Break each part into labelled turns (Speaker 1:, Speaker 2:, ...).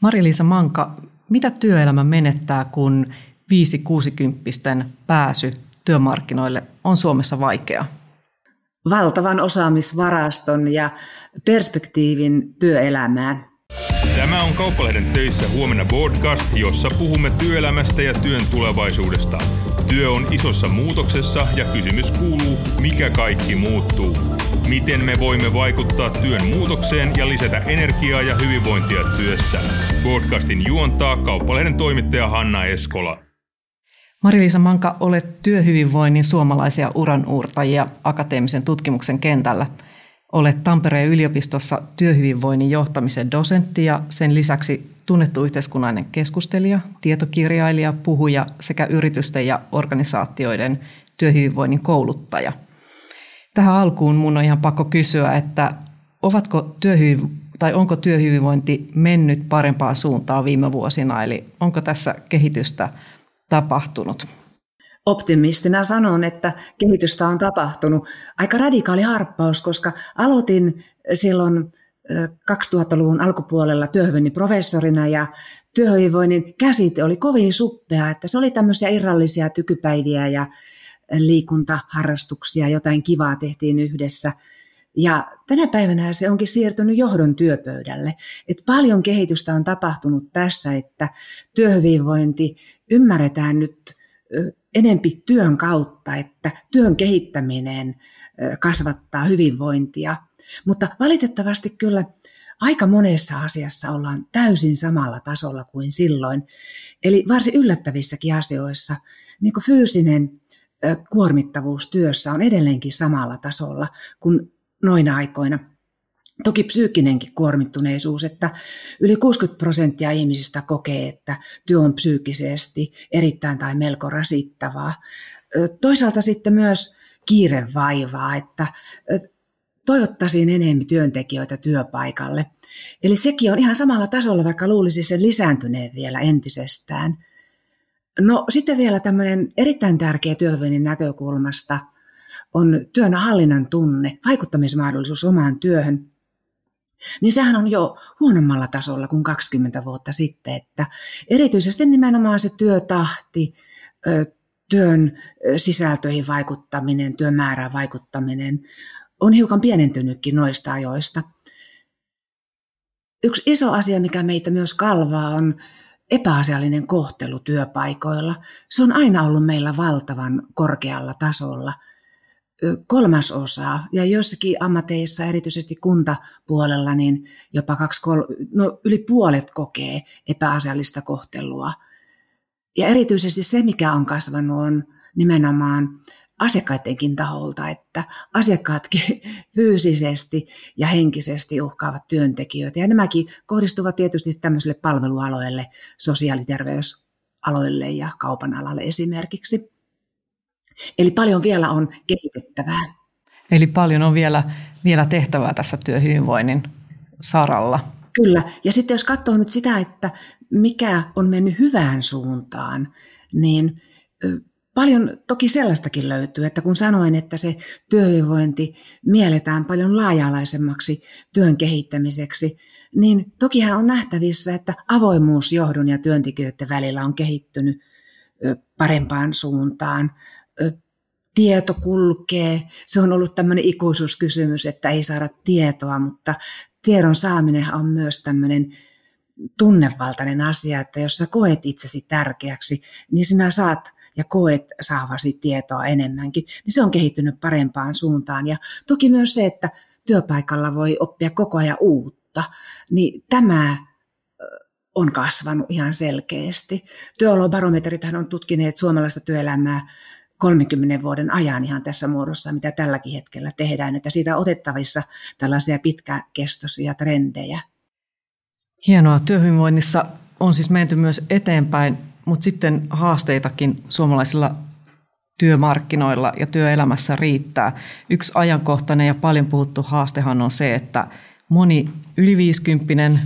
Speaker 1: Mari-Liisa Manka, mitä työelämä menettää, kun 5-60 pääsy työmarkkinoille on Suomessa vaikea?
Speaker 2: Valtavan osaamisvaraston ja perspektiivin työelämään.
Speaker 3: Tämä on Kauppalehden töissä huomenna podcast, jossa puhumme työelämästä ja työn tulevaisuudesta. Työ on isossa muutoksessa ja kysymys kuuluu, mikä kaikki muuttuu. Miten me voimme vaikuttaa työn muutokseen ja lisätä energiaa ja hyvinvointia työssä? Podcastin juontaa Kauppalehden toimittaja Hanna Eskola.
Speaker 1: Mariliisa Manka, olet työhyvinvoinnin suomalaisia uranuurtajia akateemisen tutkimuksen kentällä. Olet Tampereen yliopistossa työhyvinvoinnin johtamisen dosentti ja sen lisäksi tunnettu yhteiskunnallinen keskustelija, tietokirjailija, puhuja sekä yritysten ja organisaatioiden työhyvinvoinnin kouluttaja – Tähän alkuun mun on ihan pakko kysyä, että ovatko työhyv- tai onko työhyvinvointi mennyt parempaan suuntaan viime vuosina, eli onko tässä kehitystä tapahtunut?
Speaker 2: Optimistina sanon, että kehitystä on tapahtunut. Aika radikaali harppaus, koska aloitin silloin 2000-luvun alkupuolella työhyvinvoinnin professorina ja työhyvinvoinnin käsite oli kovin suppea, että se oli tämmöisiä irrallisia tykypäiviä ja liikuntaharrastuksia, jotain kivaa tehtiin yhdessä. Ja tänä päivänä se onkin siirtynyt johdon työpöydälle. Et paljon kehitystä on tapahtunut tässä, että työhyvinvointi ymmärretään nyt enempi työn kautta, että työn kehittäminen kasvattaa hyvinvointia. Mutta valitettavasti kyllä aika monessa asiassa ollaan täysin samalla tasolla kuin silloin. Eli varsin yllättävissäkin asioissa, niin kuin fyysinen kuormittavuus työssä on edelleenkin samalla tasolla kuin noina aikoina. Toki psyykkinenkin kuormittuneisuus, että yli 60 prosenttia ihmisistä kokee, että työ on psyykkisesti erittäin tai melko rasittavaa. Toisaalta sitten myös kiire vaivaa, että toivottaisiin enemmän työntekijöitä työpaikalle. Eli sekin on ihan samalla tasolla, vaikka luulisi sen lisääntyneen vielä entisestään – No sitten vielä tämmöinen erittäin tärkeä työhyvinvoinnin näkökulmasta on työn hallinnan tunne, vaikuttamismahdollisuus omaan työhön. Niin sehän on jo huonommalla tasolla kuin 20 vuotta sitten, että erityisesti nimenomaan se työtahti, työn sisältöihin vaikuttaminen, työmäärään vaikuttaminen on hiukan pienentynytkin noista ajoista. Yksi iso asia, mikä meitä myös kalvaa, on epäasiallinen kohtelu työpaikoilla, se on aina ollut meillä valtavan korkealla tasolla. Kolmasosa ja jossakin ammateissa, erityisesti kuntapuolella, niin jopa kaksi, kol- no yli puolet kokee epäasiallista kohtelua. Ja erityisesti se, mikä on kasvanut, on nimenomaan asiakkaidenkin taholta, että asiakkaatkin fyysisesti ja henkisesti uhkaavat työntekijöitä. Ja nämäkin kohdistuvat tietysti tämmöisille palvelualoille, sosiaaliterveysaloille ja kaupan alalle esimerkiksi. Eli paljon vielä on kehitettävää.
Speaker 1: Eli paljon on vielä, vielä tehtävää tässä työhyvinvoinnin saralla.
Speaker 2: Kyllä. Ja sitten jos katsoo nyt sitä, että mikä on mennyt hyvään suuntaan, niin Paljon toki sellaistakin löytyy, että kun sanoin, että se työhyvinvointi mielletään paljon laaja-alaisemmaksi työn kehittämiseksi, niin tokihan on nähtävissä, että avoimuus johdon ja työntekijöiden välillä on kehittynyt parempaan suuntaan. Tieto kulkee. Se on ollut tämmöinen ikuisuuskysymys, että ei saada tietoa, mutta tiedon saaminen on myös tämmöinen tunnevaltainen asia, että jos sä koet itsesi tärkeäksi, niin sinä saat – ja koet saavasi tietoa enemmänkin, niin se on kehittynyt parempaan suuntaan. Ja toki myös se, että työpaikalla voi oppia koko ajan uutta, niin tämä on kasvanut ihan selkeästi. Työolobarometrithän on tutkineet suomalaista työelämää 30 vuoden ajan ihan tässä muodossa, mitä tälläkin hetkellä tehdään, että siitä on otettavissa tällaisia pitkäkestoisia trendejä.
Speaker 1: Hienoa. Työhyvinvoinnissa on siis menty myös eteenpäin mutta sitten haasteitakin suomalaisilla työmarkkinoilla ja työelämässä riittää. Yksi ajankohtainen ja paljon puhuttu haastehan on se, että moni yli 50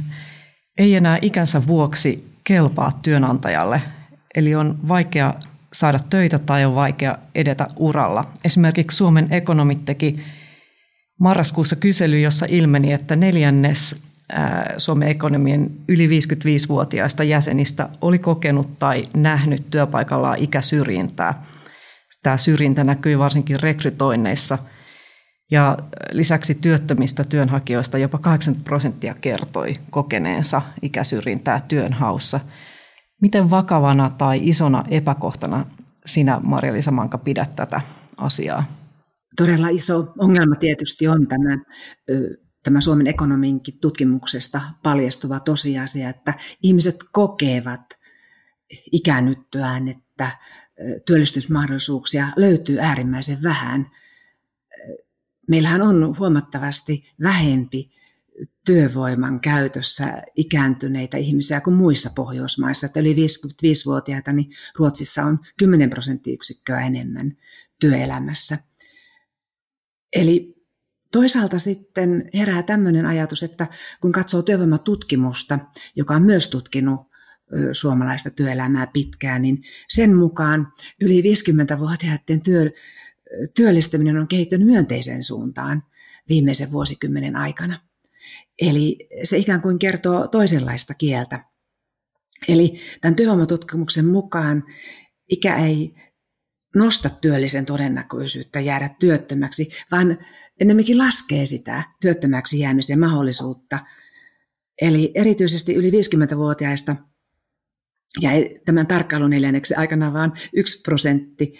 Speaker 1: ei enää ikänsä vuoksi kelpaa työnantajalle. Eli on vaikea saada töitä tai on vaikea edetä uralla. Esimerkiksi Suomen ekonomit teki marraskuussa kysely, jossa ilmeni, että neljännes Suomen ekonomien yli 55-vuotiaista jäsenistä oli kokenut tai nähnyt työpaikallaan ikäsyrjintää. Tämä syrjintä näkyy varsinkin rekrytoinneissa – ja lisäksi työttömistä työnhakijoista jopa 80 prosenttia kertoi kokeneensa ikäsyrjintää työnhaussa. Miten vakavana tai isona epäkohtana sinä, Maria-Liisa Manka, pidät tätä asiaa?
Speaker 2: Todella iso ongelma tietysti on tämä, tämä Suomen ekonominkin tutkimuksesta paljastuva tosiasia, että ihmiset kokevat ikänyttyään, että työllistysmahdollisuuksia löytyy äärimmäisen vähän – meillähän on huomattavasti vähempi työvoiman käytössä ikääntyneitä ihmisiä kuin muissa Pohjoismaissa. Että yli 55-vuotiaita niin Ruotsissa on 10 prosenttiyksikköä enemmän työelämässä. Eli toisaalta sitten herää tämmöinen ajatus, että kun katsoo työvoimatutkimusta, joka on myös tutkinut suomalaista työelämää pitkään, niin sen mukaan yli 50-vuotiaiden työ, työllistäminen on kehittynyt myönteiseen suuntaan viimeisen vuosikymmenen aikana. Eli se ikään kuin kertoo toisenlaista kieltä. Eli tämän työvoimatutkimuksen mukaan ikä ei nosta työllisen todennäköisyyttä jäädä työttömäksi, vaan ennemminkin laskee sitä työttömäksi jäämisen mahdollisuutta. Eli erityisesti yli 50-vuotiaista ja tämän tarkkailun neljänneksi aikana vain yksi prosentti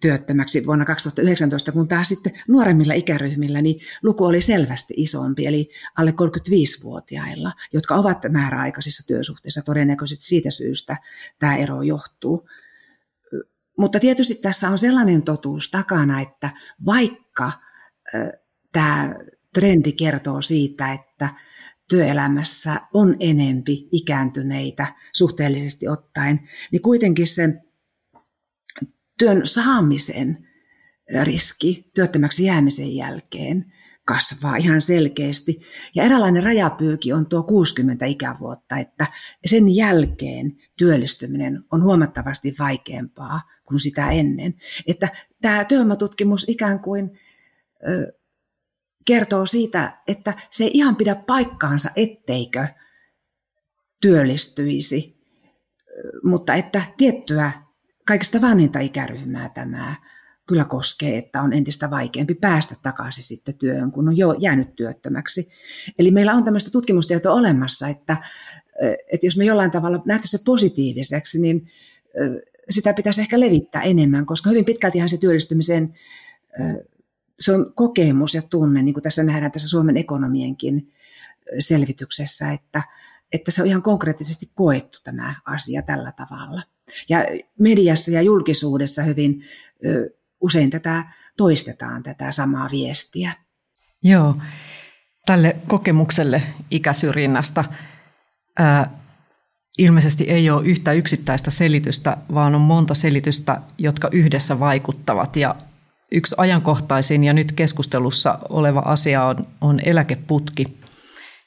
Speaker 2: työttömäksi vuonna 2019, kun taas sitten nuoremmilla ikäryhmillä niin luku oli selvästi isompi, eli alle 35-vuotiailla, jotka ovat määräaikaisissa työsuhteissa. Todennäköisesti siitä syystä tämä ero johtuu. Mutta tietysti tässä on sellainen totuus takana, että vaikka tämä trendi kertoo siitä, että työelämässä on enempi ikääntyneitä suhteellisesti ottaen, niin kuitenkin se työn saamisen riski työttömäksi jäämisen jälkeen kasvaa ihan selkeästi. Ja eräänlainen rajapyyki on tuo 60 ikävuotta, että sen jälkeen työllistyminen on huomattavasti vaikeampaa kuin sitä ennen. Että tämä työvoimatutkimus ikään kuin kertoo siitä, että se ei ihan pidä paikkaansa, etteikö työllistyisi, mutta että tiettyä kaikista vanhinta ikäryhmää tämä kyllä koskee, että on entistä vaikeampi päästä takaisin sitten työhön, kun on jo jäänyt työttömäksi. Eli meillä on tämmöistä tutkimustietoa olemassa, että, että jos me jollain tavalla nähtäisiin se positiiviseksi, niin sitä pitäisi ehkä levittää enemmän, koska hyvin pitkältihan se työllistymisen se on kokemus ja tunne, niin kuin tässä nähdään tässä Suomen ekonomienkin selvityksessä, että, että se on ihan konkreettisesti koettu tämä asia tällä tavalla. Ja mediassa ja julkisuudessa hyvin ö, usein tätä toistetaan, tätä samaa viestiä.
Speaker 1: Joo, tälle kokemukselle ikäsyrjinnästä ää, ilmeisesti ei ole yhtä yksittäistä selitystä, vaan on monta selitystä, jotka yhdessä vaikuttavat. Ja yksi ajankohtaisin ja nyt keskustelussa oleva asia on, on eläkeputki,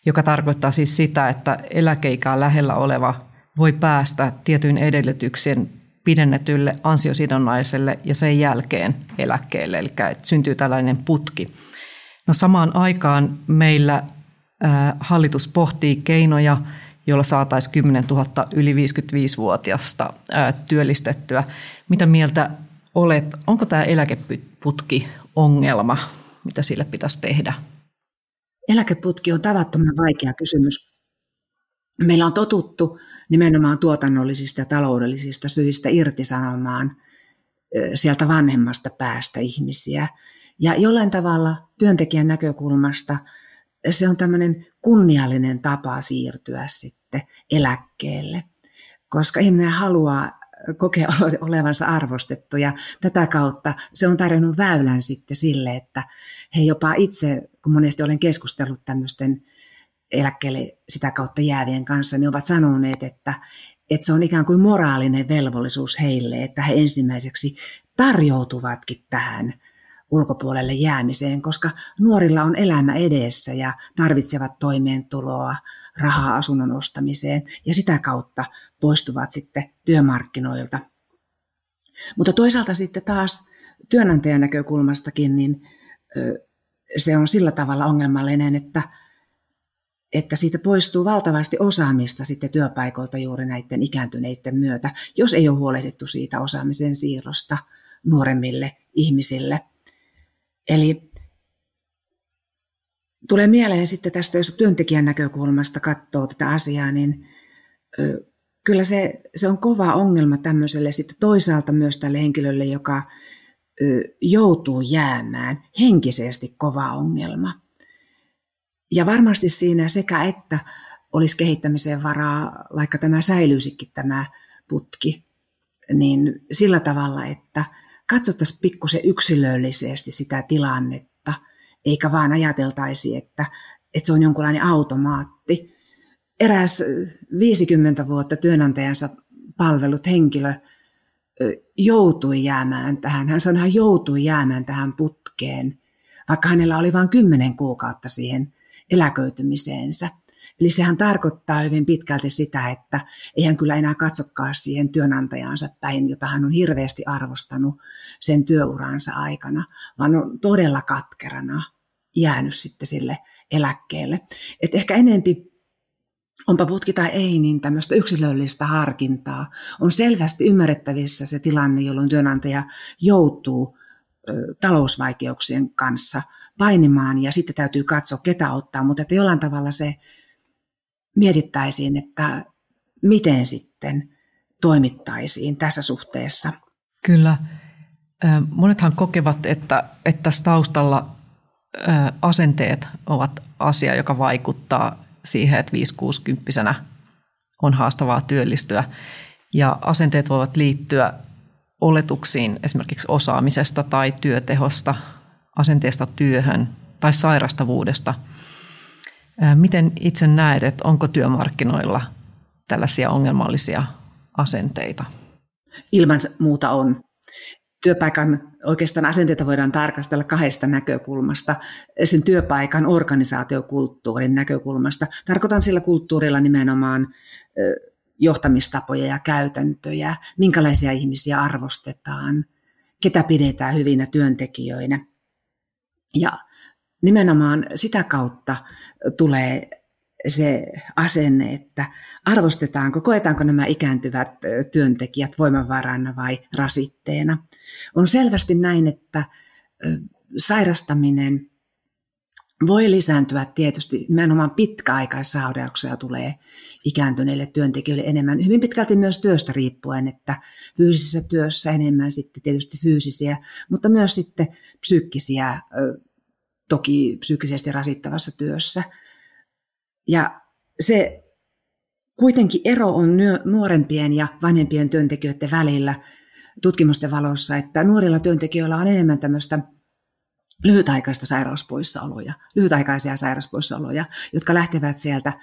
Speaker 1: joka tarkoittaa siis sitä, että eläkeikää lähellä oleva voi päästä tietyin edellytyksen pidennetylle ansiosidonnaiselle ja sen jälkeen eläkkeelle, eli että syntyy tällainen putki. No samaan aikaan meillä hallitus pohtii keinoja, joilla saataisiin 10 000 yli 55-vuotiaasta työllistettyä. Mitä mieltä olet, onko tämä eläkeputki ongelma, mitä sille pitäisi tehdä?
Speaker 2: Eläkeputki on tavattoman vaikea kysymys. Meillä on totuttu nimenomaan tuotannollisista ja taloudellisista syistä irtisanomaan sieltä vanhemmasta päästä ihmisiä. Ja jollain tavalla työntekijän näkökulmasta se on tämmöinen kunniallinen tapa siirtyä sitten eläkkeelle, koska ihminen haluaa kokea olevansa arvostettu. Ja tätä kautta se on tarjonnut väylän sitten sille, että he jopa itse, kun monesti olen keskustellut tämmöisten eläkkeelle sitä kautta jäävien kanssa, niin ovat sanoneet, että, että se on ikään kuin moraalinen velvollisuus heille, että he ensimmäiseksi tarjoutuvatkin tähän ulkopuolelle jäämiseen, koska nuorilla on elämä edessä ja tarvitsevat toimeentuloa, rahaa asunnon ostamiseen ja sitä kautta poistuvat sitten työmarkkinoilta. Mutta toisaalta sitten taas työnantajan näkökulmastakin, niin se on sillä tavalla ongelmallinen, että että siitä poistuu valtavasti osaamista sitten työpaikoilta juuri näiden ikääntyneiden myötä, jos ei ole huolehdittu siitä osaamisen siirrosta nuoremmille ihmisille. Eli tulee mieleen sitten tästä, jos työntekijän näkökulmasta katsoo tätä asiaa, niin kyllä se, se on kova ongelma tämmöiselle sitten toisaalta myös tälle henkilölle, joka joutuu jäämään henkisesti kova ongelma. Ja varmasti siinä sekä että olisi kehittämiseen varaa, vaikka tämä säilyisikin tämä putki, niin sillä tavalla, että katsottaisiin pikkusen yksilöllisesti sitä tilannetta, eikä vaan ajateltaisi, että, että se on jonkunlainen automaatti. Eräs 50 vuotta työnantajansa palvelut henkilö joutui jäämään tähän, hän sanoi, hän joutui jäämään tähän putkeen, vaikka hänellä oli vain kymmenen kuukautta siihen eläköitymiseensä. Eli sehän tarkoittaa hyvin pitkälti sitä, että ei hän kyllä enää katsokaan siihen työnantajansa päin, jota hän on hirveästi arvostanut sen työuransa aikana, vaan on todella katkerana jäänyt sitten sille eläkkeelle. Et ehkä enempi onpa putki tai ei, niin tämmöistä yksilöllistä harkintaa. On selvästi ymmärrettävissä se tilanne, jolloin työnantaja joutuu ö, talousvaikeuksien kanssa painimaan ja sitten täytyy katsoa, ketä ottaa, mutta että jollain tavalla se mietittäisiin, että miten sitten toimittaisiin tässä suhteessa.
Speaker 1: Kyllä. Monethan kokevat, että, että tässä taustalla asenteet ovat asia, joka vaikuttaa siihen, että 5-60 on haastavaa työllistyä. Ja asenteet voivat liittyä oletuksiin esimerkiksi osaamisesta tai työtehosta, asenteesta työhön tai sairastavuudesta. Miten itse näet, että onko työmarkkinoilla tällaisia ongelmallisia asenteita?
Speaker 2: Ilman muuta on työpaikan oikeastaan asenteita voidaan tarkastella kahdesta näkökulmasta. Sen työpaikan organisaatiokulttuurin näkökulmasta. Tarkoitan sillä kulttuurilla nimenomaan johtamistapoja ja käytäntöjä, minkälaisia ihmisiä arvostetaan, ketä pidetään hyvinä työntekijöinä. Ja nimenomaan sitä kautta tulee se asenne, että arvostetaanko, koetaanko nämä ikääntyvät työntekijät voimavarana vai rasitteena. On selvästi näin, että sairastaminen voi lisääntyä tietysti, nimenomaan pitkäaikaissairauksia tulee ikääntyneille työntekijöille enemmän, hyvin pitkälti myös työstä riippuen, että fyysisessä työssä enemmän sitten tietysti fyysisiä, mutta myös sitten psyykkisiä, toki psyykkisesti rasittavassa työssä – ja se kuitenkin ero on nuorempien ja vanhempien työntekijöiden välillä tutkimusten valossa, että nuorilla työntekijöillä on enemmän tämmöistä lyhytaikaista sairauspoissaoloja, lyhytaikaisia sairauspoissaoloja, jotka lähtevät sieltä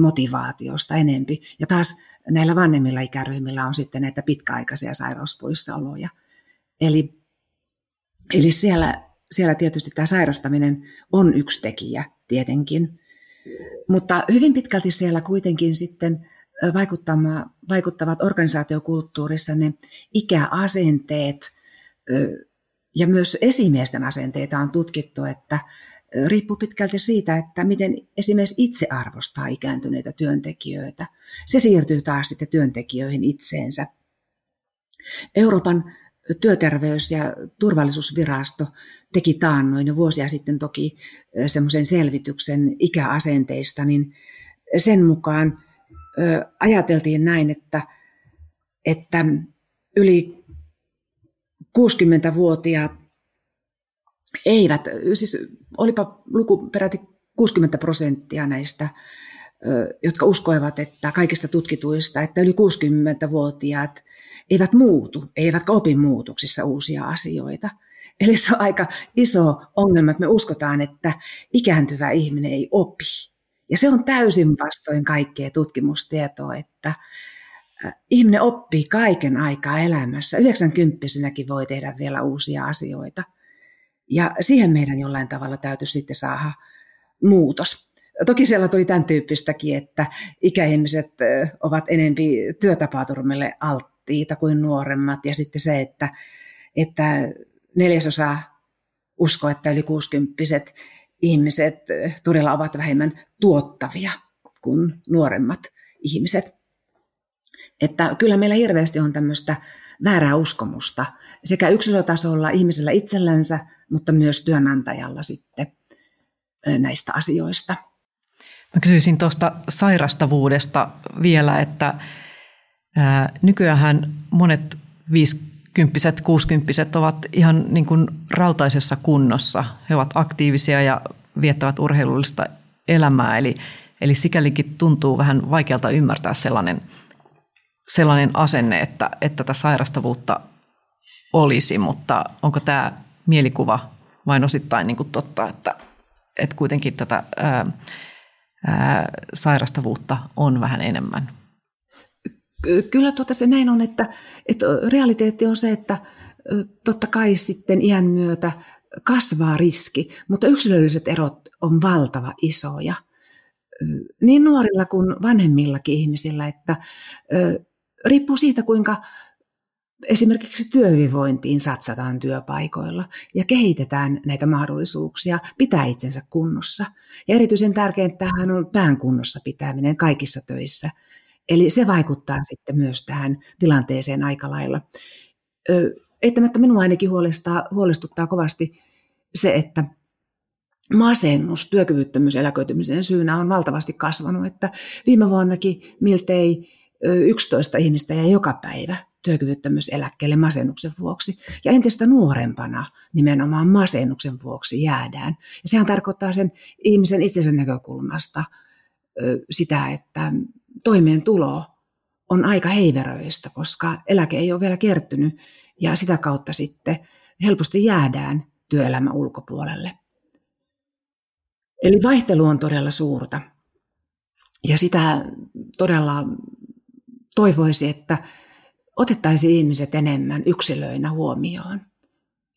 Speaker 2: motivaatiosta enempi. Ja taas näillä vanhemmilla ikäryhmillä on sitten näitä pitkäaikaisia sairauspoissaoloja. Eli, eli siellä, siellä tietysti tämä sairastaminen on yksi tekijä tietenkin. Mutta hyvin pitkälti siellä kuitenkin sitten vaikuttavat organisaatiokulttuurissa ne ikäasenteet ja myös esimiesten asenteita on tutkittu, että riippuu pitkälti siitä, että miten esimerkiksi itse arvostaa ikääntyneitä työntekijöitä. Se siirtyy taas sitten työntekijöihin itseensä. Euroopan työterveys- ja turvallisuusvirasto teki taannoin jo vuosia sitten toki semmoisen selvityksen ikäasenteista, niin sen mukaan ajateltiin näin, että, että yli 60-vuotiaat eivät, siis olipa luku peräti 60 prosenttia näistä, jotka uskoivat, että kaikista tutkituista, että yli 60-vuotiaat eivät muutu, eivätkä opi muutoksissa uusia asioita. Eli se on aika iso ongelma, että me uskotaan, että ikääntyvä ihminen ei opi. Ja se on täysin vastoin kaikkea tutkimustietoa, että ihminen oppii kaiken aikaa elämässä. 90 voi tehdä vielä uusia asioita. Ja siihen meidän jollain tavalla täytyy sitten saada muutos. Toki siellä tuli tämän tyyppistäkin, että ikäihmiset ovat enempi työtapaturmille alttiita kuin nuoremmat. Ja sitten se, että, että neljäsosa uskoo, että yli 60 ihmiset todella ovat vähemmän tuottavia kuin nuoremmat ihmiset. Että kyllä meillä hirveästi on tämmöistä väärää uskomusta sekä yksilötasolla ihmisellä itsellänsä, mutta myös työnantajalla sitten näistä asioista.
Speaker 1: Mä kysyisin tuosta sairastavuudesta vielä, että nykyään monet viisikymppiset, kuusikymppiset ovat ihan niin kuin rautaisessa kunnossa. He ovat aktiivisia ja viettävät urheilullista elämää, eli, eli sikälikin tuntuu vähän vaikealta ymmärtää sellainen, sellainen asenne, että, että tätä sairastavuutta olisi, mutta onko tämä mielikuva vain osittain niin kuin totta, että, että kuitenkin tätä ää, ää, sairastavuutta on vähän enemmän?
Speaker 2: Kyllä tuota se näin on, että, että realiteetti on se, että totta kai sitten iän myötä kasvaa riski, mutta yksilölliset erot on valtava isoja. Niin nuorilla kuin vanhemmillakin ihmisillä, että riippuu siitä, kuinka esimerkiksi työhyvinvointiin satsataan työpaikoilla ja kehitetään näitä mahdollisuuksia pitää itsensä kunnossa. Ja erityisen tärkeintä tähän on pään kunnossa pitäminen kaikissa töissä. Eli se vaikuttaa sitten myös tähän tilanteeseen aika lailla. Eittämättä minua ainakin huolestuttaa, huolestuttaa kovasti se, että masennus työkyvyttömyys eläköitymisen syynä on valtavasti kasvanut, että viime vuonnakin miltei 11 ihmistä ja joka päivä työkyvyttömyyseläkkeelle masennuksen vuoksi. Ja entistä nuorempana nimenomaan masennuksen vuoksi jäädään. Ja sehän tarkoittaa sen ihmisen itsensä näkökulmasta sitä, että toimeentulo on aika heiveröistä, koska eläke ei ole vielä kertynyt ja sitä kautta sitten helposti jäädään työelämän ulkopuolelle. Eli vaihtelu on todella suurta. Ja sitä todella toivoisi, että otettaisiin ihmiset enemmän yksilöinä huomioon.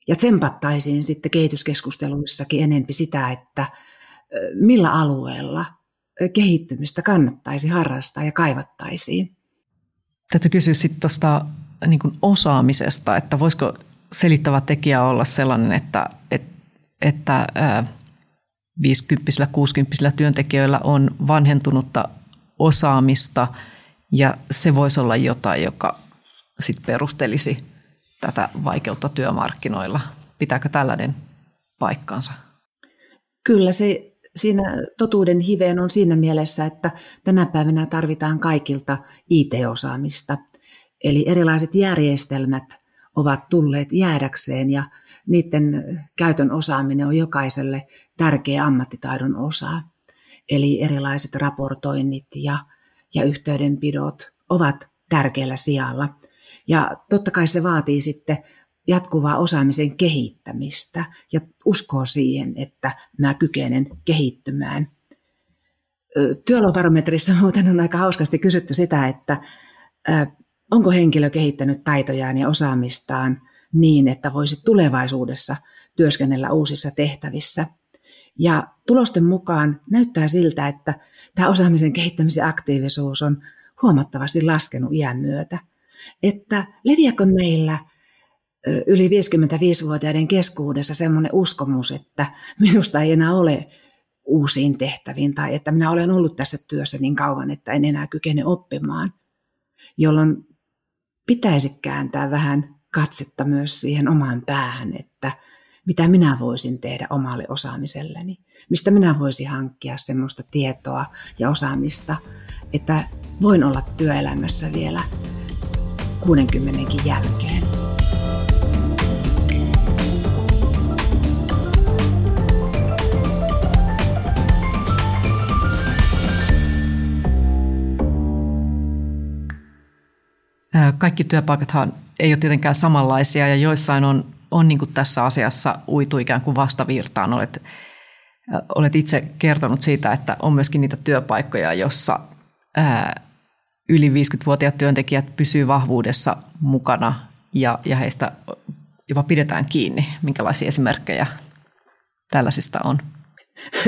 Speaker 2: Ja tsempattaisiin sitten kehityskeskusteluissakin enempi sitä, että millä alueella kehittymistä kannattaisi harrastaa ja kaivattaisiin.
Speaker 1: Täytyy kysyä sitten tuosta niin osaamisesta, että voisiko selittävä tekijä olla sellainen, että, että, että 50 60 työntekijöillä on vanhentunutta osaamista ja se voisi olla jotain, joka sit perustelisi tätä vaikeutta työmarkkinoilla. Pitääkö tällainen paikkansa?
Speaker 2: Kyllä se siinä totuuden hiveen on siinä mielessä, että tänä päivänä tarvitaan kaikilta IT-osaamista. Eli erilaiset järjestelmät ovat tulleet jäädäkseen ja niiden käytön osaaminen on jokaiselle tärkeä ammattitaidon osa. Eli erilaiset raportoinnit ja, ja yhteydenpidot ovat tärkeällä sijalla. Ja totta kai se vaatii sitten jatkuvaa osaamisen kehittämistä ja uskoo siihen, että mä kykenen kehittymään. Työolobarometrissa muuten on aika hauskasti kysytty sitä, että onko henkilö kehittänyt taitojaan ja osaamistaan niin, että voisi tulevaisuudessa työskennellä uusissa tehtävissä. Ja tulosten mukaan näyttää siltä, että tämä osaamisen kehittämisen aktiivisuus on huomattavasti laskenut iän myötä. Että leviäkö meillä yli 55-vuotiaiden keskuudessa semmoinen uskomus, että minusta ei enää ole uusiin tehtäviin tai että minä olen ollut tässä työssä niin kauan, että en enää kykene oppimaan, jolloin pitäisi kääntää vähän katsetta myös siihen omaan päähän, että mitä minä voisin tehdä omalle osaamiselleni, mistä minä voisin hankkia semmoista tietoa ja osaamista, että voin olla työelämässä vielä 60 jälkeen.
Speaker 1: Kaikki työpaikathan ei ole tietenkään samanlaisia ja joissain on, on niin kuin tässä asiassa uitu ikään kuin vastavirtaan. Olet, olet itse kertonut siitä, että on myöskin niitä työpaikkoja, jossa yli 50-vuotiaat työntekijät pysyvät vahvuudessa mukana ja, ja heistä jopa pidetään kiinni. Minkälaisia esimerkkejä tällaisista on?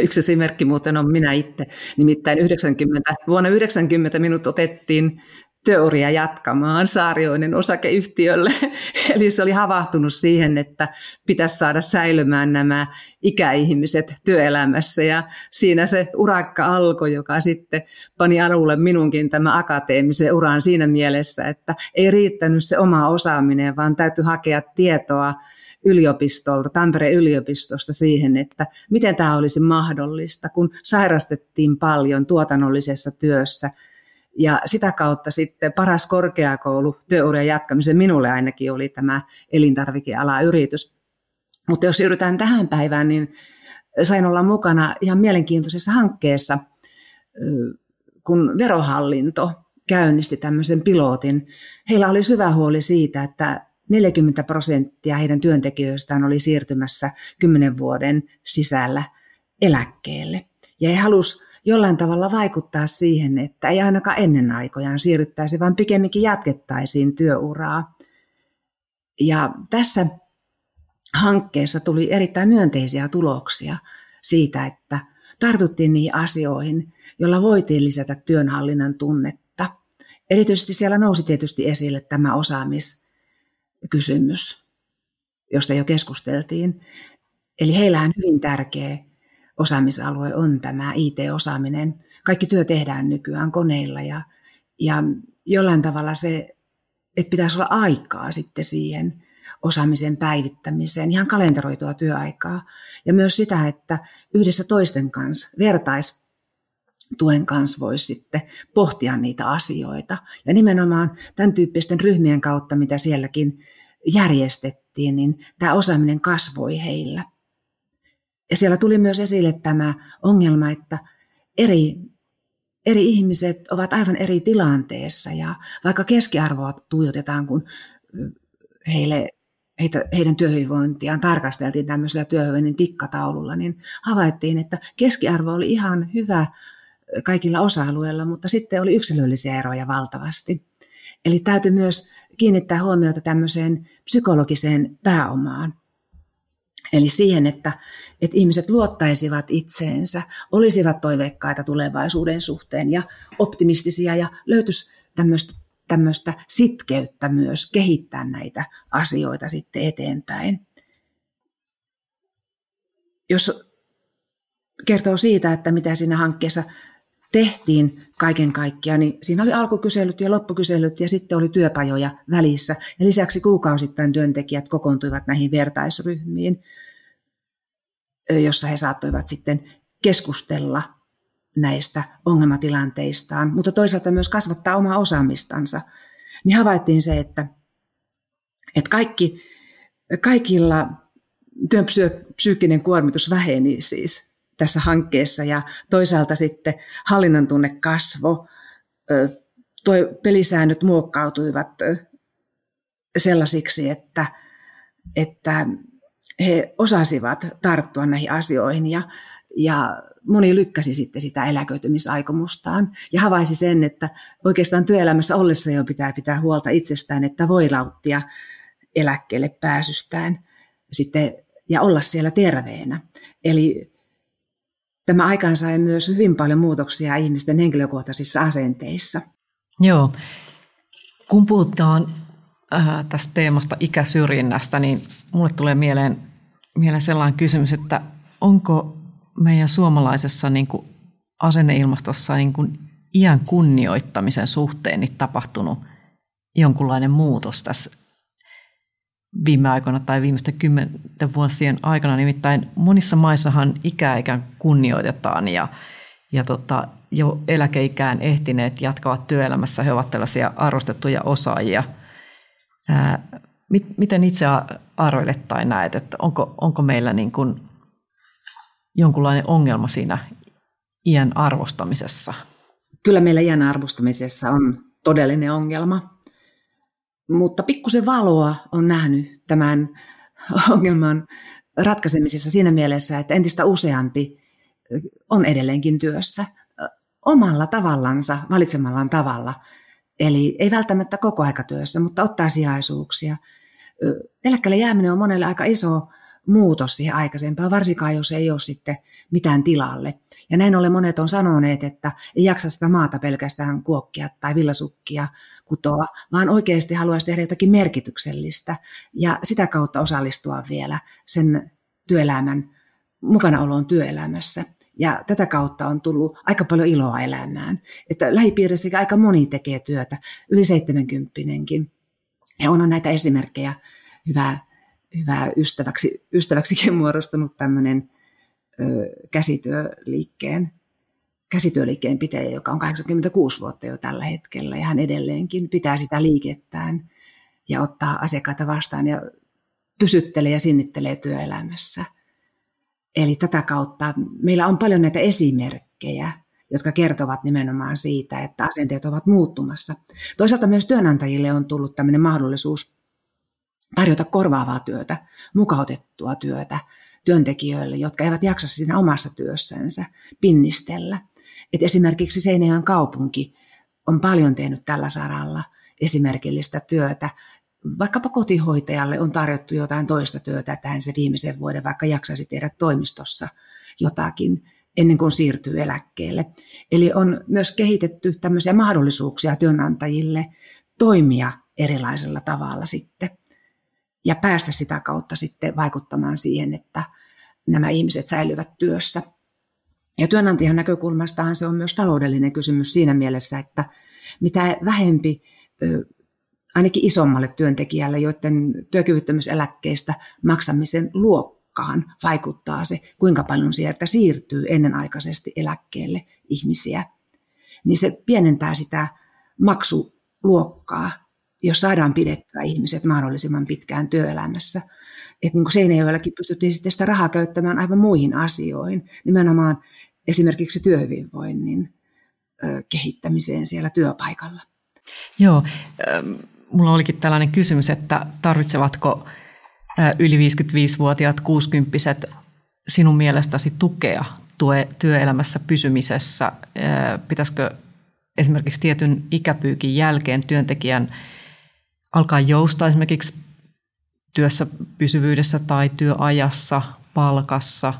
Speaker 2: Yksi esimerkki muuten on minä itse. Nimittäin 90, vuonna 90 minut otettiin työuria jatkamaan Saarioinen osakeyhtiölle. Eli se oli havahtunut siihen, että pitäisi saada säilymään nämä ikäihmiset työelämässä. Ja siinä se urakka alkoi, joka sitten pani alulle minunkin tämä akateemisen uran siinä mielessä, että ei riittänyt se oma osaaminen, vaan täytyy hakea tietoa yliopistolta, Tampereen yliopistosta siihen, että miten tämä olisi mahdollista, kun sairastettiin paljon tuotannollisessa työssä – ja sitä kautta sitten paras korkeakoulu työurien jatkamisen minulle ainakin oli tämä elintarvikeala yritys. Mutta jos siirrytään tähän päivään, niin sain olla mukana ihan mielenkiintoisessa hankkeessa, kun verohallinto käynnisti tämmöisen pilotin. Heillä oli syvä huoli siitä, että 40 prosenttia heidän työntekijöistään oli siirtymässä 10 vuoden sisällä eläkkeelle. Ja he halusivat jollain tavalla vaikuttaa siihen, että ei ainakaan ennen aikojaan siirryttäisi, vaan pikemminkin jatkettaisiin työuraa. Ja tässä hankkeessa tuli erittäin myönteisiä tuloksia siitä, että tartuttiin niihin asioihin, joilla voitiin lisätä työnhallinnan tunnetta. Erityisesti siellä nousi tietysti esille tämä osaamiskysymys, josta jo keskusteltiin. Eli heillä on hyvin tärkeä osaamisalue on tämä IT-osaaminen. Kaikki työ tehdään nykyään koneilla ja, ja jollain tavalla se, että pitäisi olla aikaa sitten siihen osaamisen päivittämiseen, ihan kalenteroitua työaikaa. Ja myös sitä, että yhdessä toisten kanssa vertais tuen kanssa voisi sitten pohtia niitä asioita. Ja nimenomaan tämän tyyppisten ryhmien kautta, mitä sielläkin järjestettiin, niin tämä osaaminen kasvoi heillä. Ja siellä tuli myös esille tämä ongelma, että eri, eri ihmiset ovat aivan eri tilanteessa ja vaikka keskiarvoa tuijotetaan, kun heille, heitä, heidän työhyvinvointiaan tarkasteltiin tämmöisellä työhyvinvoinnin tikkataululla, niin havaittiin, että keskiarvo oli ihan hyvä kaikilla osa-alueilla, mutta sitten oli yksilöllisiä eroja valtavasti. Eli täytyy myös kiinnittää huomiota tämmöiseen psykologiseen pääomaan. Eli siihen, että, että ihmiset luottaisivat itseensä, olisivat toiveikkaita tulevaisuuden suhteen ja optimistisia ja löytyisi tämmöistä, tämmöistä sitkeyttä myös kehittää näitä asioita sitten eteenpäin. Jos kertoo siitä, että mitä siinä hankkeessa tehtiin kaiken kaikkiaan, niin siinä oli alkukyselyt ja loppukyselyt ja sitten oli työpajoja välissä. Ja lisäksi kuukausittain työntekijät kokoontuivat näihin vertaisryhmiin jossa he saattoivat sitten keskustella näistä ongelmatilanteistaan, mutta toisaalta myös kasvattaa omaa osaamistansa, niin havaittiin se, että, että kaikki, kaikilla työn psyykkinen kuormitus väheni siis tässä hankkeessa ja toisaalta sitten hallinnan tunne kasvo, toi pelisäännöt muokkautuivat sellaisiksi, että, että he osasivat tarttua näihin asioihin ja, ja moni lykkäsi sitten sitä eläköitymisaikomustaan ja havaisi sen, että oikeastaan työelämässä ollessa jo pitää pitää huolta itsestään, että voi lauttia eläkkeelle pääsystään sitten, ja olla siellä terveenä. Eli tämä aikaan sai myös hyvin paljon muutoksia ihmisten henkilökohtaisissa asenteissa.
Speaker 1: Joo. Kun puhutaan äh, tästä teemasta ikäsyrjinnästä, niin mulle tulee mieleen, mieleen sellainen kysymys, että onko meidän suomalaisessa niin kuin asenneilmastossa niin kuin iän kunnioittamisen suhteen niin tapahtunut jonkunlainen muutos tässä viime aikoina tai viimeisten kymmenten vuosien aikana. Nimittäin monissa maissahan ikää ikään kunnioitetaan ja, ja tota, jo eläkeikään ehtineet jatkavat työelämässä. He ovat tällaisia arvostettuja osaajia – miten itse arvelet tai näet, että onko, onko meillä niin kuin jonkunlainen ongelma siinä iän arvostamisessa?
Speaker 2: Kyllä meillä iän arvostamisessa on todellinen ongelma, mutta pikkusen valoa on nähnyt tämän ongelman ratkaisemisessa siinä mielessä, että entistä useampi on edelleenkin työssä omalla tavallansa, valitsemallaan tavalla – Eli ei välttämättä koko aikatyössä, mutta ottaa sijaisuuksia. Eläkkeelle jääminen on monelle aika iso muutos siihen aikaisempaan, varsinkaan jos ei ole sitten mitään tilalle. Ja näin ollen monet on sanoneet, että ei jaksa sitä maata pelkästään kuokkia tai villasukkia kutoa, vaan oikeasti haluaisi tehdä jotakin merkityksellistä ja sitä kautta osallistua vielä sen työelämän mukanaoloon työelämässä. Ja tätä kautta on tullut aika paljon iloa elämään. Että lähipiirissä aika moni tekee työtä, yli 70 Ja on näitä esimerkkejä. Hyvää, hyvää ystäväksi, ystäväksikin muodostunut tämmöinen ö, käsityöliikkeen, käsityöliikkeen pitäjä, joka on 86 vuotta jo tällä hetkellä. Ja hän edelleenkin pitää sitä liikettään ja ottaa asiakkaita vastaan ja pysyttelee ja sinnittelee työelämässä – Eli tätä kautta meillä on paljon näitä esimerkkejä, jotka kertovat nimenomaan siitä, että asenteet ovat muuttumassa. Toisaalta myös työnantajille on tullut tämmöinen mahdollisuus tarjota korvaavaa työtä, mukautettua työtä työntekijöille, jotka eivät jaksa siinä omassa työssänsä pinnistellä. Et esimerkiksi Seinäjoen kaupunki on paljon tehnyt tällä saralla esimerkillistä työtä vaikkapa kotihoitajalle on tarjottu jotain toista työtä, että hän se viimeisen vuoden vaikka jaksaisi tehdä toimistossa jotakin ennen kuin siirtyy eläkkeelle. Eli on myös kehitetty tämmöisiä mahdollisuuksia työnantajille toimia erilaisella tavalla sitten ja päästä sitä kautta sitten vaikuttamaan siihen, että nämä ihmiset säilyvät työssä. Ja työnantajan näkökulmastahan se on myös taloudellinen kysymys siinä mielessä, että mitä vähempi ainakin isommalle työntekijälle, joiden työkyvyttömyyseläkkeestä maksamisen luokkaan vaikuttaa se, kuinka paljon sieltä siirtyy ennenaikaisesti eläkkeelle ihmisiä. Niin se pienentää sitä maksuluokkaa, jos saadaan pidettyä ihmiset mahdollisimman pitkään työelämässä. Että niin kuin pystyttiin sitten sitä rahaa käyttämään aivan muihin asioihin, nimenomaan esimerkiksi työhyvinvoinnin kehittämiseen siellä työpaikalla.
Speaker 1: Joo, mulla olikin tällainen kysymys, että tarvitsevatko yli 55-vuotiaat 60 sinun mielestäsi tukea työelämässä pysymisessä? Pitäisikö esimerkiksi tietyn ikäpyykin jälkeen työntekijän alkaa joustaa esimerkiksi työssä pysyvyydessä tai työajassa, palkassa,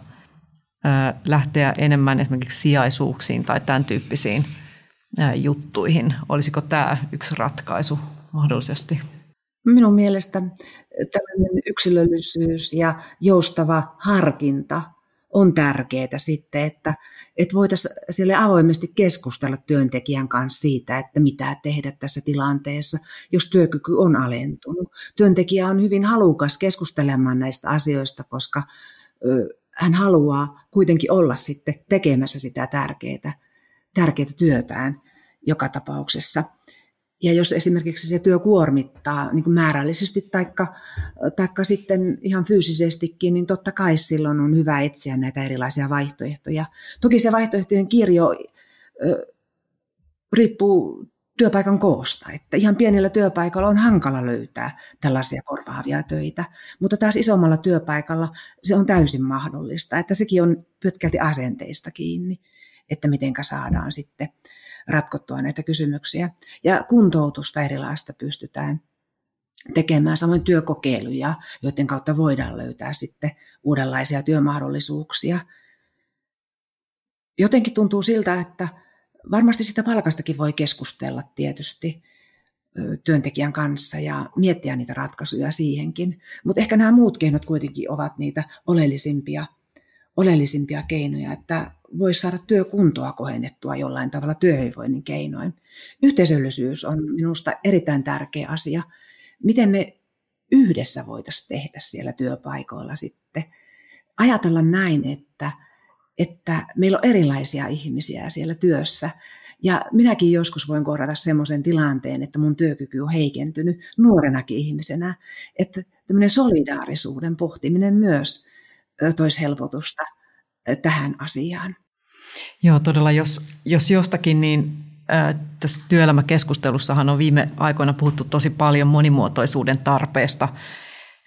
Speaker 1: lähteä enemmän esimerkiksi sijaisuuksiin tai tämän tyyppisiin juttuihin. Olisiko tämä yksi ratkaisu mahdollisesti?
Speaker 2: Minun mielestä tällainen yksilöllisyys ja joustava harkinta on tärkeää sitten, että, että voitaisiin siellä avoimesti keskustella työntekijän kanssa siitä, että mitä tehdä tässä tilanteessa, jos työkyky on alentunut. Työntekijä on hyvin halukas keskustelemaan näistä asioista, koska hän haluaa kuitenkin olla sitten tekemässä sitä tärkeää, tärkeää työtään joka tapauksessa. Ja jos esimerkiksi se työ kuormittaa niin kuin määrällisesti taikka sitten ihan fyysisestikin, niin totta kai silloin on hyvä etsiä näitä erilaisia vaihtoehtoja. Toki se vaihtoehtojen kirjo ö, riippuu työpaikan koosta. Että ihan pienellä työpaikalla on hankala löytää tällaisia korvaavia töitä, mutta taas isommalla työpaikalla se on täysin mahdollista. Että sekin on pitkälti asenteista kiinni, että mitenkä saadaan sitten ratkottua näitä kysymyksiä. Ja kuntoutusta erilaista pystytään tekemään, samoin työkokeiluja, joiden kautta voidaan löytää sitten uudenlaisia työmahdollisuuksia. Jotenkin tuntuu siltä, että varmasti sitä palkastakin voi keskustella tietysti työntekijän kanssa ja miettiä niitä ratkaisuja siihenkin. Mutta ehkä nämä muut keinot kuitenkin ovat niitä oleellisimpia, oleellisimpia keinoja, että voisi saada työkuntoa kohennettua jollain tavalla työhyvinvoinnin keinoin. Yhteisöllisyys on minusta erittäin tärkeä asia. Miten me yhdessä voitaisiin tehdä siellä työpaikoilla sitten? Ajatella näin, että, että meillä on erilaisia ihmisiä siellä työssä. Ja minäkin joskus voin kohdata semmoisen tilanteen, että mun työkyky on heikentynyt nuorenakin ihmisenä. Että tämmöinen solidaarisuuden pohtiminen myös toisi helpotusta – tähän asiaan.
Speaker 1: Joo, todella jos, jos jostakin, niin äh, tässä työelämäkeskustelussahan on viime aikoina puhuttu tosi paljon monimuotoisuuden tarpeesta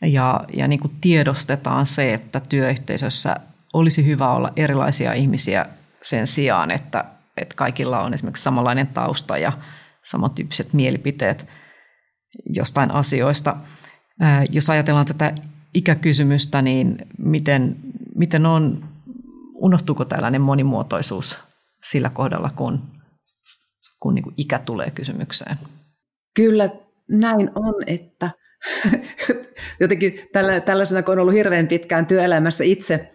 Speaker 1: ja, ja niin kuin tiedostetaan se, että työyhteisössä olisi hyvä olla erilaisia ihmisiä sen sijaan, että, että kaikilla on esimerkiksi samanlainen tausta ja samantyyppiset mielipiteet jostain asioista. Jos ajatellaan tätä ikäkysymystä, niin miten, miten on, unohtuuko tällainen monimuotoisuus sillä kohdalla, kun, kun niin kuin ikä tulee kysymykseen?
Speaker 2: Kyllä näin on, että jotenkin tällaisena, kun on ollut hirveän pitkään työelämässä itse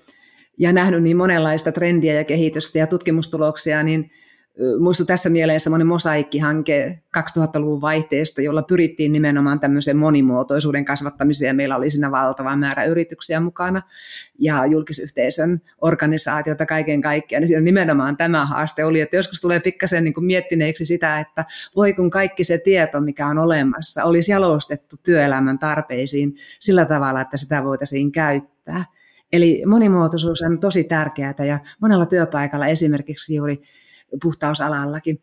Speaker 2: ja nähnyt niin monenlaista trendiä ja kehitystä ja tutkimustuloksia, niin muistu tässä mieleen semmoinen mosaikkihanke 2000-luvun vaihteesta, jolla pyrittiin nimenomaan tämmöisen monimuotoisuuden kasvattamiseen. Meillä oli siinä valtava määrä yrityksiä mukana ja julkisyhteisön organisaatiota kaiken kaikkiaan. Ja siinä nimenomaan tämä haaste oli, että joskus tulee pikkasen niin miettineeksi sitä, että voi kun kaikki se tieto, mikä on olemassa, olisi jalostettu työelämän tarpeisiin sillä tavalla, että sitä voitaisiin käyttää. Eli monimuotoisuus on tosi tärkeää ja monella työpaikalla esimerkiksi juuri puhtausalallakin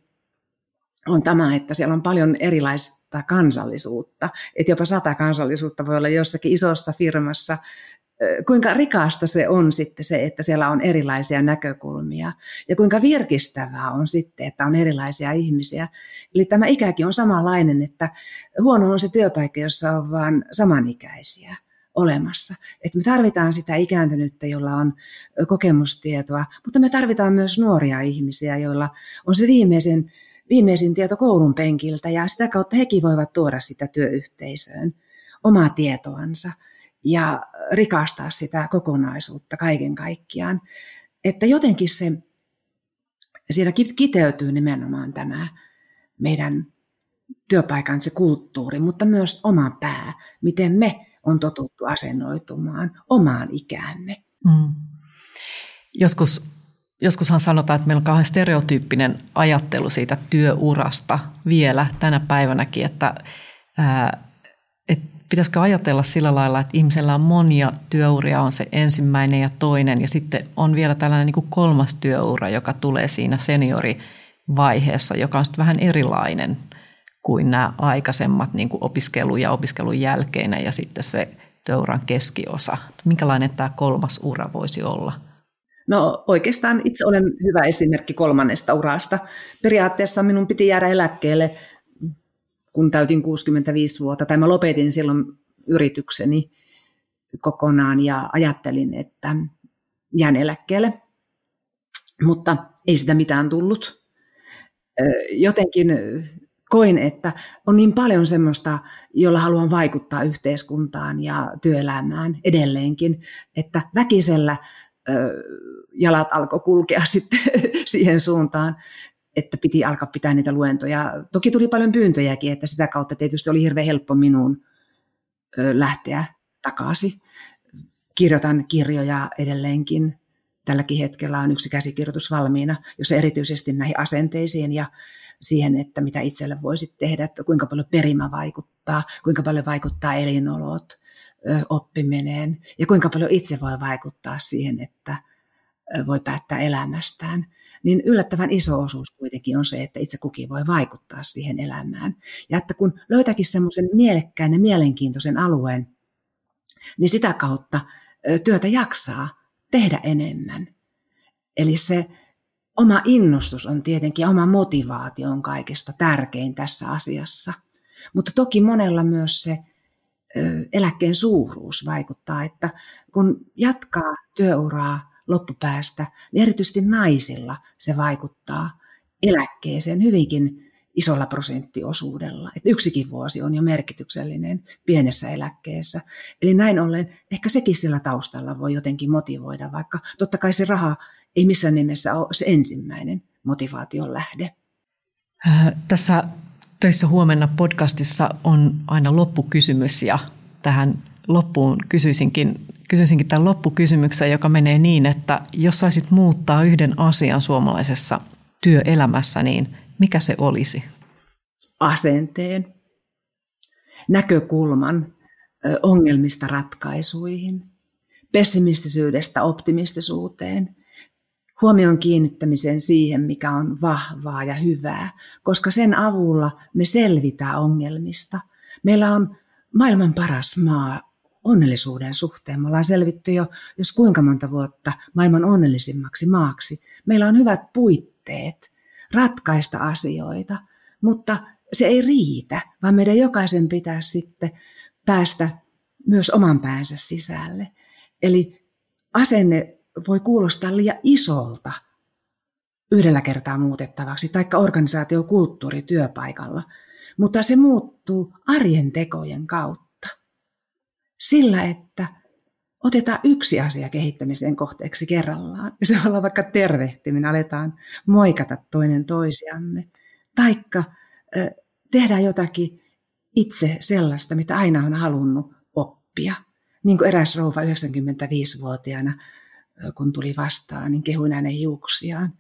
Speaker 2: on tämä, että siellä on paljon erilaista kansallisuutta. Että jopa sata kansallisuutta voi olla jossakin isossa firmassa. Kuinka rikasta se on sitten se, että siellä on erilaisia näkökulmia. Ja kuinka virkistävää on sitten, että on erilaisia ihmisiä. Eli tämä ikäkin on samanlainen, että huono on se työpaikka, jossa on vain samanikäisiä olemassa. Että me tarvitaan sitä ikääntynyttä, jolla on kokemustietoa, mutta me tarvitaan myös nuoria ihmisiä, joilla on se viimeisin, viimeisin tieto koulun penkiltä ja sitä kautta hekin voivat tuoda sitä työyhteisöön omaa tietoansa ja rikastaa sitä kokonaisuutta kaiken kaikkiaan. Että jotenkin se, siinä kiteytyy nimenomaan tämä meidän työpaikan se kulttuuri, mutta myös oma pää, miten me on totuttu asennoitumaan omaan ikäämme. Mm.
Speaker 1: Joskus, joskushan sanotaan, että meillä on kauhean stereotyyppinen ajattelu siitä työurasta vielä tänä päivänäkin, että, ää, että pitäisikö ajatella sillä lailla, että ihmisellä on monia työuria, on se ensimmäinen ja toinen, ja sitten on vielä tällainen niin kuin kolmas työura, joka tulee siinä seniorivaiheessa, joka on sitten vähän erilainen – kuin nämä aikaisemmat niin kuin opiskelu ja opiskelun jälkeinen ja sitten se työuran keskiosa. Minkälainen tämä kolmas ura voisi olla?
Speaker 2: No oikeastaan itse olen hyvä esimerkki kolmannesta urasta. Periaatteessa minun piti jäädä eläkkeelle, kun täytin 65 vuotta, tai mä lopetin silloin yritykseni kokonaan ja ajattelin, että jään eläkkeelle. Mutta ei sitä mitään tullut. Jotenkin koin, että on niin paljon semmoista, jolla haluan vaikuttaa yhteiskuntaan ja työelämään edelleenkin, että väkisellä ö, jalat alkoi kulkea sitten siihen suuntaan, että piti alkaa pitää niitä luentoja. Toki tuli paljon pyyntöjäkin, että sitä kautta tietysti oli hirveän helppo minun ö, lähteä takaisin. Kirjoitan kirjoja edelleenkin. Tälläkin hetkellä on yksi käsikirjoitus valmiina, jossa erityisesti näihin asenteisiin ja siihen, että mitä itselle voisit tehdä, että kuinka paljon perimä vaikuttaa, kuinka paljon vaikuttaa elinolot, oppiminen ja kuinka paljon itse voi vaikuttaa siihen, että voi päättää elämästään, niin yllättävän iso osuus kuitenkin on se, että itse kukin voi vaikuttaa siihen elämään. Ja että kun löytäkin semmoisen mielekkään ja mielenkiintoisen alueen, niin sitä kautta työtä jaksaa tehdä enemmän. Eli se oma innostus on tietenkin, oma motivaatio on kaikesta tärkein tässä asiassa. Mutta toki monella myös se eläkkeen suuruus vaikuttaa, että kun jatkaa työuraa loppupäästä, niin erityisesti naisilla se vaikuttaa eläkkeeseen hyvinkin isolla prosenttiosuudella. Että yksikin vuosi on jo merkityksellinen pienessä eläkkeessä. Eli näin ollen ehkä sekin sillä taustalla voi jotenkin motivoida, vaikka totta kai se raha ei missään nimessä ole se ensimmäinen motivaation lähde.
Speaker 1: Äh, tässä Töissä huomenna podcastissa on aina loppukysymys ja tähän loppuun kysyisinkin, kysyisinkin tämän loppukysymyksen, joka menee niin, että jos saisit muuttaa yhden asian suomalaisessa työelämässä, niin mikä se olisi?
Speaker 2: Asenteen, näkökulman ongelmista ratkaisuihin, pessimistisyydestä optimistisuuteen, huomion kiinnittämisen siihen, mikä on vahvaa ja hyvää, koska sen avulla me selvitään ongelmista. Meillä on maailman paras maa onnellisuuden suhteen. Me ollaan selvitty jo, jos kuinka monta vuotta, maailman onnellisimmaksi maaksi. Meillä on hyvät puitteet ratkaista asioita, mutta se ei riitä, vaan meidän jokaisen pitää sitten päästä myös oman päänsä sisälle. Eli asenne voi kuulostaa liian isolta yhdellä kertaa muutettavaksi, taikka organisaatiokulttuuri työpaikalla, mutta se muuttuu arjen tekojen kautta. Sillä, että otetaan yksi asia kehittämisen kohteeksi kerrallaan. Se voi olla vaikka tervehtiminen, aletaan moikata toinen toisiamme. Taikka tehdään jotakin itse sellaista, mitä aina on halunnut oppia. Niin kuin eräs rouva 95-vuotiaana, kun tuli vastaan, niin kehuin hänen hiuksiaan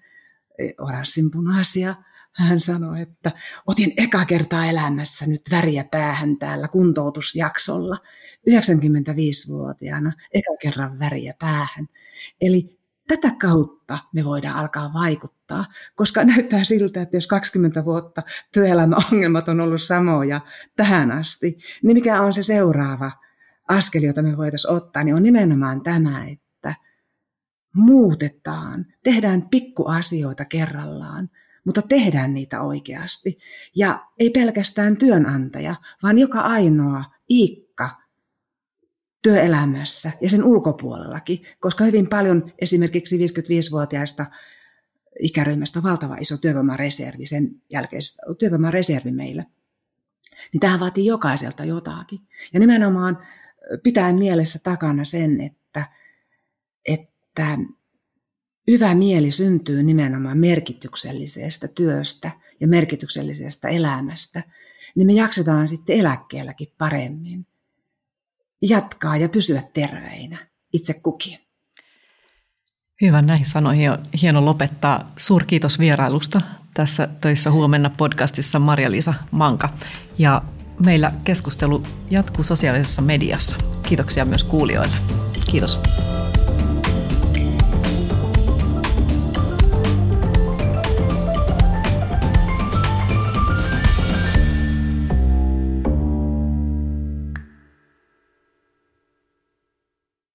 Speaker 2: e, oranssin punaisia. Hän sanoi, että otin eka kertaa elämässä nyt väriä päähän täällä kuntoutusjaksolla. 95-vuotiaana eka kerran väriä päähän. Eli tätä kautta me voidaan alkaa vaikuttaa, koska näyttää siltä, että jos 20 vuotta työelämäongelmat on ollut samoja tähän asti, niin mikä on se seuraava askel, jota me voitaisiin ottaa, niin on nimenomaan tämä, että muutetaan, tehdään pikkuasioita kerrallaan, mutta tehdään niitä oikeasti. Ja ei pelkästään työnantaja, vaan joka ainoa Iikka työelämässä ja sen ulkopuolellakin, koska hyvin paljon esimerkiksi 55-vuotiaista ikäryhmästä on valtava iso työvoimareservi, sen jälkeisestä työvoimareservi meillä. Niin tähän vaatii jokaiselta jotakin. Ja nimenomaan pitää mielessä takana sen, että, että hyvä mieli syntyy nimenomaan merkityksellisestä työstä ja merkityksellisestä elämästä, niin me jaksetaan sitten eläkkeelläkin paremmin jatkaa ja pysyä terveinä itse kukin.
Speaker 1: Hyvä, näihin sanoihin on hieno lopettaa. Suurkiitos vierailusta tässä Töissä huomenna podcastissa Marja-Liisa Manka. Ja meillä keskustelu jatkuu sosiaalisessa mediassa. Kiitoksia myös kuulijoille. Kiitos.